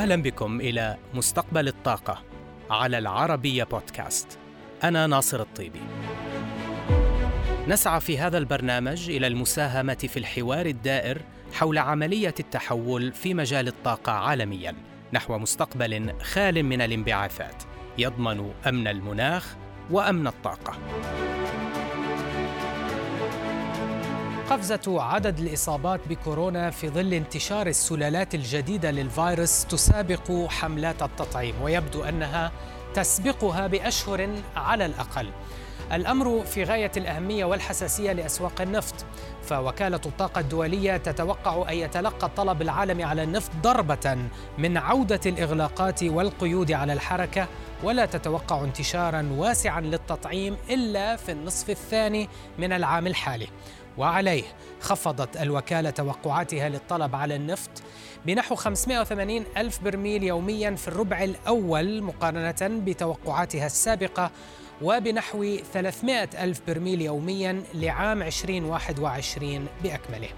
أهلا بكم إلى مستقبل الطاقة على العربية بودكاست. أنا ناصر الطيبي. نسعى في هذا البرنامج إلى المساهمة في الحوار الدائر حول عملية التحول في مجال الطاقة عالميا نحو مستقبل خال من الانبعاثات يضمن أمن المناخ وأمن الطاقة. قفزة عدد الإصابات بكورونا في ظل انتشار السلالات الجديدة للفيروس تسابق حملات التطعيم ويبدو أنها تسبقها بأشهر على الأقل. الأمر في غاية الأهمية والحساسية لأسواق النفط. فوكالة الطاقة الدولية تتوقع أن يتلقى الطلب العالمي على النفط ضربة من عودة الإغلاقات والقيود على الحركة ولا تتوقع انتشارا واسعا للتطعيم إلا في النصف الثاني من العام الحالي. وعليه خفضت الوكالة توقعاتها للطلب على النفط بنحو 580 ألف برميل يوميا في الربع الأول مقارنة بتوقعاتها السابقة وبنحو 300 ألف برميل يوميا لعام 2021 بأكمله.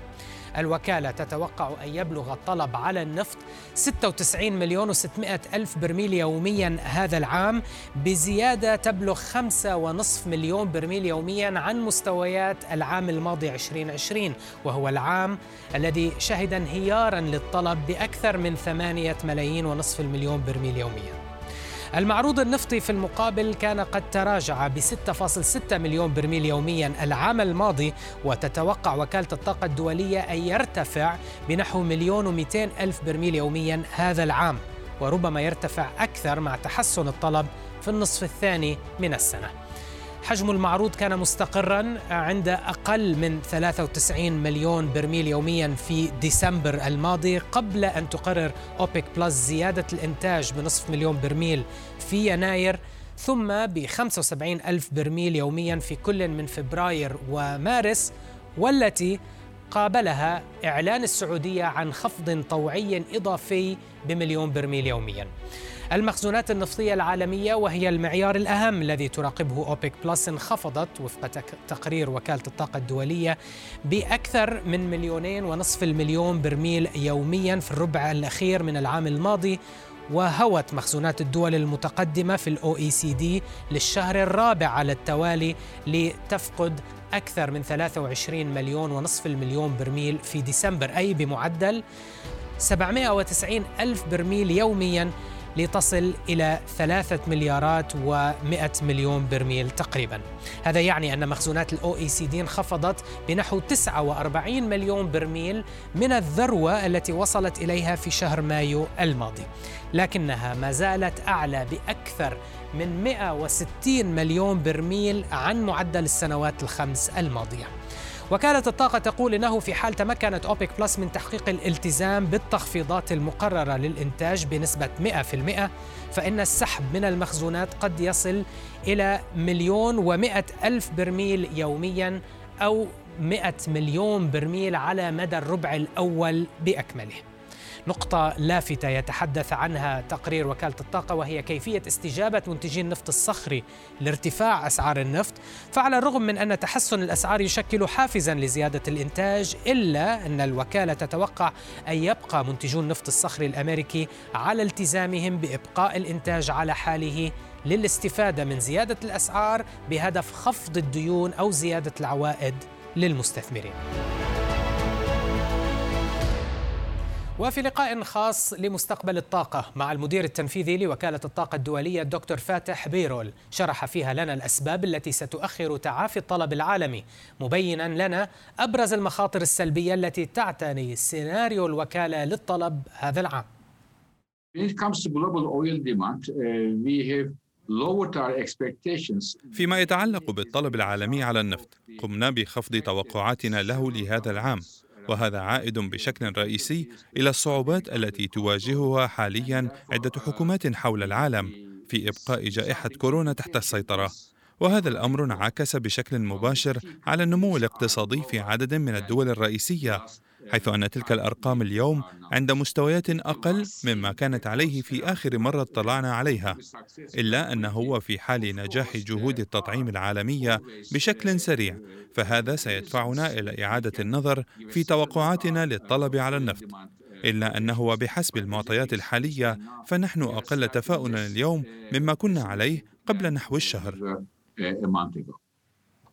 الوكالة تتوقع أن يبلغ الطلب على النفط 96 مليون و600 ألف برميل يوميا هذا العام بزيادة تبلغ 5.5 مليون برميل يوميا عن مستويات العام الماضي 2020 وهو العام الذي شهد انهيارا للطلب بأكثر من 8 ملايين ونصف المليون برميل يوميا. المعروض النفطي في المقابل كان قد تراجع ب 6.6 مليون برميل يوميا العام الماضي وتتوقع وكالة الطاقة الدولية أن يرتفع بنحو مليون و200 ألف برميل يوميا هذا العام وربما يرتفع أكثر مع تحسن الطلب في النصف الثاني من السنة. حجم المعروض كان مستقرا عند أقل من 93 مليون برميل يوميا في ديسمبر الماضي قبل أن تقرر أوبك بلس زيادة الإنتاج بنصف مليون برميل في يناير ثم ب 75 ألف برميل يوميا في كل من فبراير ومارس والتي قابلها إعلان السعودية عن خفض طوعي إضافي بمليون برميل يوميا. المخزونات النفطية العالمية وهي المعيار الأهم الذي تراقبه أوبك بلس. انخفضت وفق تقرير وكالة الطاقة الدولية بأكثر من مليونين ونصف المليون برميل يوميا في الربع الأخير من العام الماضي وهوت مخزونات الدول المتقدمة في ال OECD للشهر الرابع على التوالي لتفقد أكثر من 23 مليون ونصف المليون برميل في ديسمبر أي بمعدل 790 ألف برميل يوميا لتصل إلى ثلاثة مليارات ومئة مليون برميل تقريبا. هذا يعني أن مخزونات ال OECD انخفضت بنحو 49 مليون برميل من الذروة التي وصلت إليها في شهر مايو الماضي. لكنها ما زالت أعلى بأكثر من 160 مليون برميل عن معدل السنوات الخمس الماضية. وكالة الطاقة تقول إنه في حال تمكنت أوبك بلس من تحقيق الالتزام بالتخفيضات المقررة للإنتاج بنسبة 100% فإن السحب من المخزونات قد يصل إلى مليون ومئة ألف برميل يوميا أو 100 مليون برميل على مدى الربع الأول بأكمله. نقطة لافتة يتحدث عنها تقرير وكالة الطاقة وهي كيفية استجابة منتجي النفط الصخري لارتفاع أسعار النفط فعلى الرغم من أن تحسن الأسعار يشكل حافزا لزيادة الإنتاج إلا أن الوكالة تتوقع أن يبقى منتجو النفط الصخري الأمريكي على التزامهم بإبقاء الإنتاج على حاله للاستفادة من زيادة الأسعار بهدف خفض الديون أو زيادة العوائد للمستثمرين. وفي لقاء خاص لمستقبل الطاقة مع المدير التنفيذي لوكالة الطاقة الدولية الدكتور فاتح بيرول. شرح فيها لنا الأسباب التي ستؤخر تعافي الطلب العالمي. مبينا لنا أبرز المخاطر السلبية التي تعتني سيناريو الوكالة للطلب هذا العام. When it comes to global oil demand, uh, we have فيما يتعلق بالطلب العالمي على النفط قمنا بخفض توقعاتنا له لهذا العام. وهذا عائد بشكل رئيسي إلى الصعوبات التي تواجهها حاليا عدة حكومات حول العالم في إبقاء جائحة كورونا تحت السيطرة. وهذا الأمر انعكس بشكل مباشر على النمو الاقتصادي في عدد من الدول الرئيسية. حيث أن تلك الأرقام اليوم عند مستويات أقل مما كانت عليه في آخر مرة اطلعنا عليها إلا أنه وفي حال نجاح جهود التطعيم العالمية بشكل سريع فهذا سيدفعنا إلى إعادة النظر في توقعاتنا للطلب على النفط. إلا أنه وبحسب المعطيات الحالية فنحن أقل تفاؤلا اليوم مما كنا عليه قبل نحو الشهر.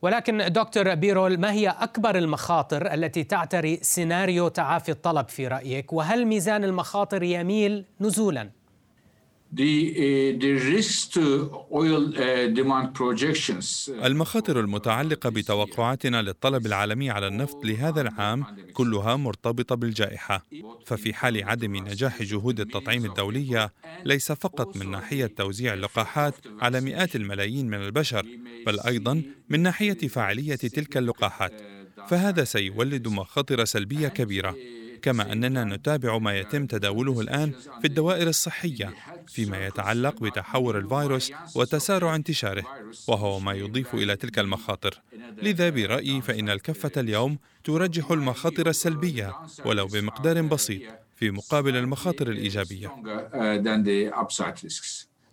ولكن دكتور بيرول ما هي أكبر المخاطر التي تعتري سيناريو تعافي الطلب في رأيك وهل ميزان المخاطر يميل نزولاً؟ Uh, uh, المخاطر المتعلقة بتوقعاتنا للطلب العالمي على النفط لهذا العام كلها مرتبطة بالجائحة، ففي حال عدم نجاح جهود التطعيم الدولية ليس فقط من ناحية توزيع اللقاحات على مئات الملايين من البشر، بل أيضا من ناحية فاعلية تلك اللقاحات، فهذا سيولد مخاطر سلبية كبيرة. كما أننا نتابع ما يتم تداوله الآن في الدوائر الصحية فيما يتعلق بتحور الفيروس وتسارع انتشاره وهو ما يضيف إلى تلك المخاطر. لذا برأيي فإن الكفه اليوم ترجح المخاطر السلبية ولو بمقدار بسيط في مقابل المخاطر الإيجابية.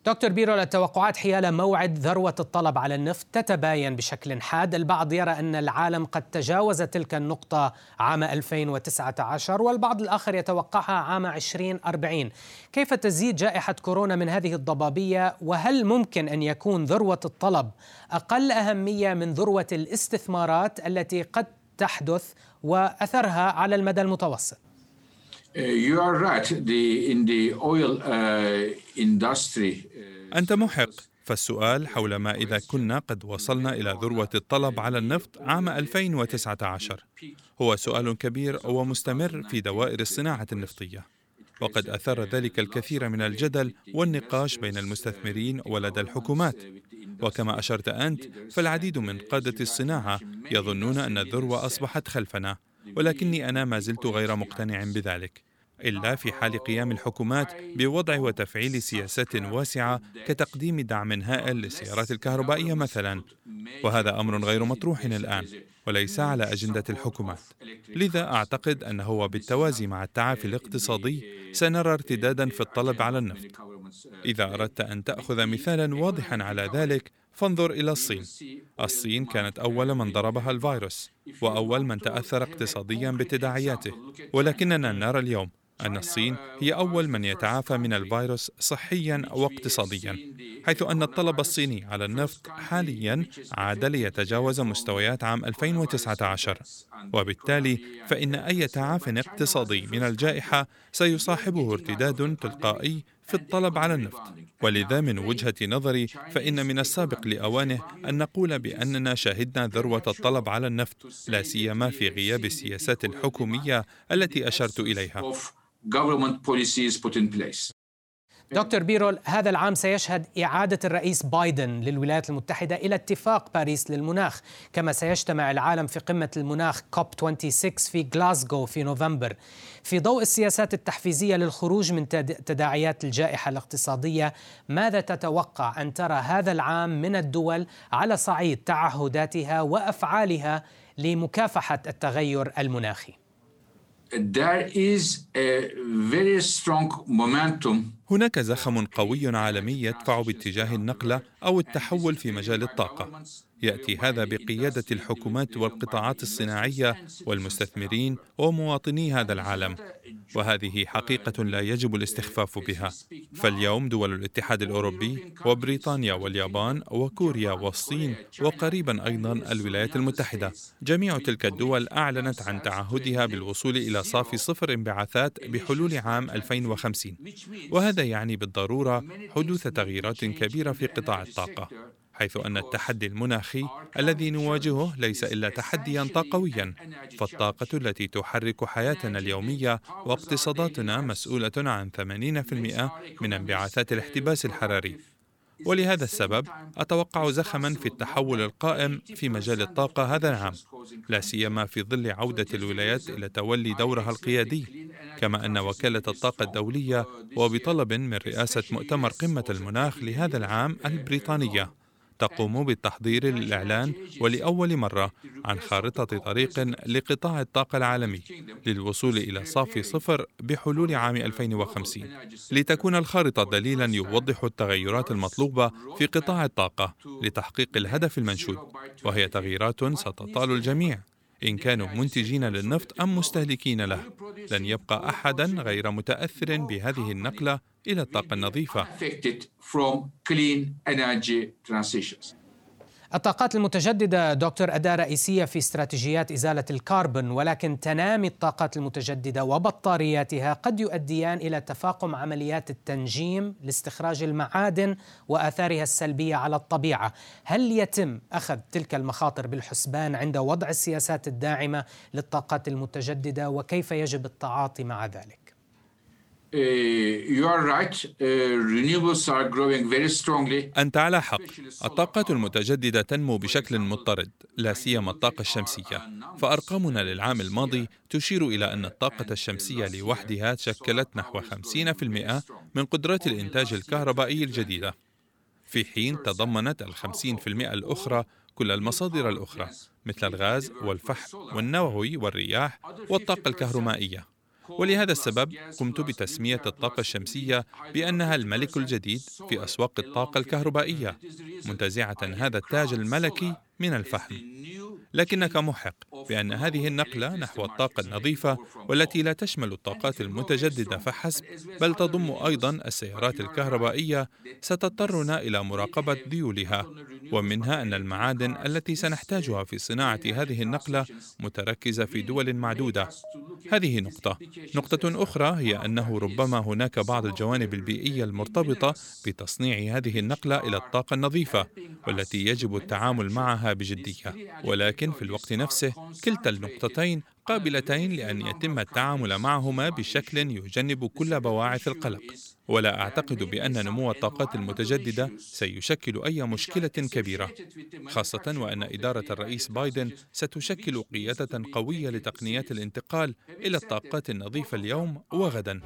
دكتور بيرو التوقعات حيال موعد ذروة الطلب على النفط تتباين بشكل حاد. البعض يرى أن العالم قد تجاوز تلك النقطة عام 2019 والبعض الآخر يتوقعها عام 2040 كيف تزيد جائحة كورونا من هذه الضبابية؟ وهل ممكن أن يكون ذروة الطلب أقل أهمية من ذروة الاستثمارات التي قد تحدث وأثرها على المدى المتوسط؟ You are right. The, in the oil uh, industry. Uh, أنت محق. فالسؤال حول ما إذا كنا قد وصلنا إلى ذروة الطلب على النفط عام 2019 هو سؤال كبير ومستمر في دوائر الصناعة النفطية وقد أثار ذلك الكثير من الجدل والنقاش بين المستثمرين ولدى الحكومات وكما أشرت أنت فالعديد من قادة الصناعة يظنون أن الذروة أصبحت خلفنا ولكني أنا ما زلت غير مقتنع بذلك إلا في حال قيام الحكومات بوضع وتفعيل سياسات واسعة كتقديم دعم هائل للسيارات الكهربائية مثلا وهذا أمر غير مطروح الآن وليس على أجندة الحكومات. لذا أعتقد أنه وبالتوازي مع التعافي الاقتصادي سنرى ارتدادا في الطلب على النفط. إذا أردت أن تأخذ مثالا واضحا على ذلك فانظر إلى الصين. الصين كانت أول من ضربها الفيروس وأول من تأثر اقتصاديا بتداعياته. ولكننا نرى اليوم أن الصين هي أول من يتعافى من الفيروس صحيا واقتصاديا حيث أن الطلب الصيني على النفط حاليا عاد ليتجاوز مستويات عام 2019 وبالتالي فإن أي تعاف اقتصادي من الجائحة سيصاحبه ارتداد تلقائي في الطلب على النفط. ولذا من وجهة نظري فإن من السابق لأوانه أن نقول بأننا شهدنا ذروة الطلب على النفط لا سيما في غياب السياسات الحكومية التي أشرت إليها. دكتور بيرول هذا العام سيشهد إعادة الرئيس بايدن للولايات المتحدة إلى اتفاق باريس للمناخ كما سيجتمع العالم في قمة المناخ كوب 26 في غلاسكو في نوفمبر في ضوء السياسات التحفيزية للخروج من تداعيات الجائحة الاقتصادية ماذا تتوقع أن ترى هذا العام من الدول على صعيد تعهداتها وأفعالها لمكافحة التغير المناخي؟ There is a very strong momentum. هناك زخم قوي عالمي يدفع باتجاه النقله أو التحول في مجال الطاقة. يأتي هذا بقيادة الحكومات والقطاعات الصناعية والمستثمرين ومواطني هذا العالم. وهذه حقيقة لا يجب الاستخفاف بها. فاليوم دول الاتحاد الأوروبي وبريطانيا واليابان وكوريا والصين وقريبا أيضا الولايات المتحدة. جميع تلك الدول أعلنت عن تعهدها بالوصول إلى صافي صفر انبعاثات بحلول عام 2050 وهذا يعني بالضرورة حدوث تغييرات كبيرة في قطاع الطاقة. حيث أن التحدي المناخي الذي نواجهه ليس إلا تحديا طاقويا فالطاقة التي تحرك حياتنا اليومية واقتصاداتنا مسؤولة عن 80% من انبعاثات الاحتباس الحراري. ولهذا السبب أتوقع زخما في التحول القائم في مجال الطاقة هذا العام. لا سيما في ظل عودة الولايات إلى تولي دورها القيادي. كما أن وكالة الطاقة الدولية وبطلب من رئاسة مؤتمر قمة المناخ لهذا العام البريطانية. تقوم بالتحضير للإعلان ولأول مرة عن خارطة طريق لقطاع الطاقة العالمي للوصول إلى صافي صفر بحلول عام 2050 لتكون الخارطة دليلا يوضح التغيرات المطلوبة في قطاع الطاقة لتحقيق الهدف المنشود وهي تغييرات ستطال الجميع. إن كانوا منتجين للنفط أم مستهلكين له. لن يبقى أحدا غير متأثر بهذه النقلة إلى الطاقة النظيفة. الطاقات المتجددة دكتور أداة رئيسية في استراتيجيات إزالة الكربون ولكن تنامي الطاقات المتجددة وبطارياتها قد يؤديان إلى تفاقم عمليات التنجيم لاستخراج المعادن وآثارها السلبية على الطبيعة هل يتم أخذ تلك المخاطر بالحسبان عند وضع السياسات الداعمة للطاقات المتجددة وكيف يجب التعاطي مع ذلك؟ أنت على حق. الطاقة المتجددة تنمو بشكل مضطرد، لا سيما الطاقة الشمسية. فأرقامنا للعام الماضي تشير إلى أن الطاقة الشمسية لوحدها شكلت نحو 50% من قدرات الإنتاج الكهربائي الجديدة. في حين تضمنت الخمسين في المئة الأخرى كل المصادر الأخرى مثل الغاز والفحم والنووي والرياح والطاقة الكهرومائية ولهذا السبب قمت بتسمية الطاقة الشمسية بأنها الملك الجديد في أسواق الطاقة الكهربائية منتزعة هذا التاج الملكي من الفحم. لكنك محق بأن هذه النقلة نحو الطاقة النظيفة والتي لا تشمل الطاقات المتجددة فحسب بل تضم أيضا السيارات الكهربائية ستضطرنا إلى مراقبة ذيولها ومنها أن المعادن التي سنحتاجها في صناعة هذه النقلة متركزة في دول معدودة. هذه نقطة. نقطة أخرى هي أنه ربما هناك بعض الجوانب البيئية المرتبطة بتصنيع هذه النقلة إلى الطاقة النظيفة والتي يجب التعامل معها بجدية. ولكن في الوقت نفسه كلتا النقطتين قابلتين لأن يتم التعامل معهما بشكل يجنب كل بواعث القلق. ولا أعتقد بأن نمو الطاقات المتجددة سيشكل أي مشكلة كبيرة خاصة وأن إدارة الرئيس بايدن ستشكل قيادة قوية لتقنيات الانتقال إلى الطاقات النظيفة اليوم وغدا.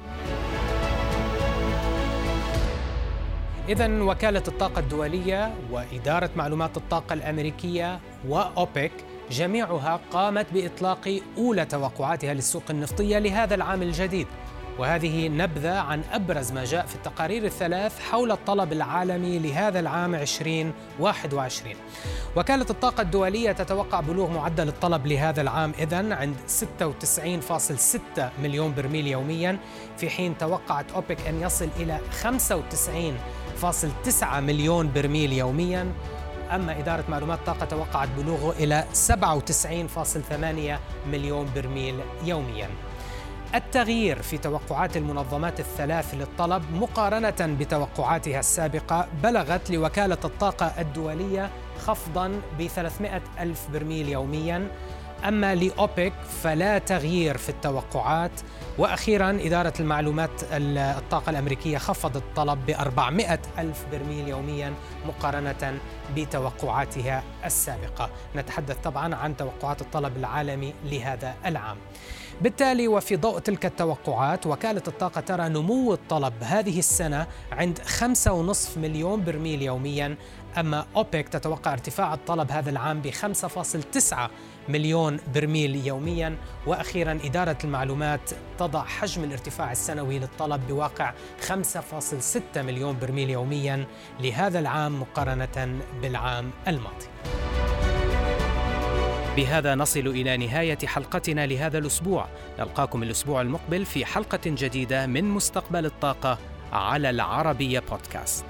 إذا وكالة الطاقة الدولية وإدارة معلومات الطاقة الأمريكية وأوبك جميعها قامت بإطلاق أولى توقعاتها للسوق النفطية لهذا العام الجديد. وهذه نبذة عن أبرز ما جاء في التقارير الثلاث حول الطلب العالمي لهذا العام 2021 وكالة الطاقة الدولية تتوقع بلوغ معدل الطلب لهذا العام إذن عند 96.6 مليون برميل يوميا في حين توقعت أوبك أن يصل إلى 95.9 مليون برميل يوميا. أما إدارة معلومات الطاقة توقعت بلوغه إلى 97.8 مليون برميل يومياً. التغيير في توقعات المنظمات الثلاث للطلب مقارنة بتوقعاتها السابقة بلغت لوكالة الطاقة الدولية خفضا ب 300 ألف برميل يوميا. أما لأوبك فلا تغيير في التوقعات. وأخيرا إدارة المعلومات الطاقة الأمريكية خفضت الطلب ب 400 ألف برميل يوميا مقارنة بتوقعاتها السابقة. نتحدث طبعا عن توقعات الطلب العالمي لهذا العام. بالتالي وفي ضوء تلك التوقعات وكالة الطاقة ترى نمو الطلب هذه السنة عند 5.5 مليون برميل يوميا. أما أوبك تتوقع ارتفاع الطلب هذا العام ب 5.9 مليون برميل يوميا. وأخيرا إدارة المعلومات تضع حجم الارتفاع السنوي للطلب بواقع 5.6 مليون برميل يوميا لهذا العام مقارنة بالعام الماضي. بهذا نصل إلى نهاية حلقتنا لهذا الأسبوع. نلقاكم الأسبوع المقبل في حلقة جديدة من مستقبل الطاقة على العربية بودكاست.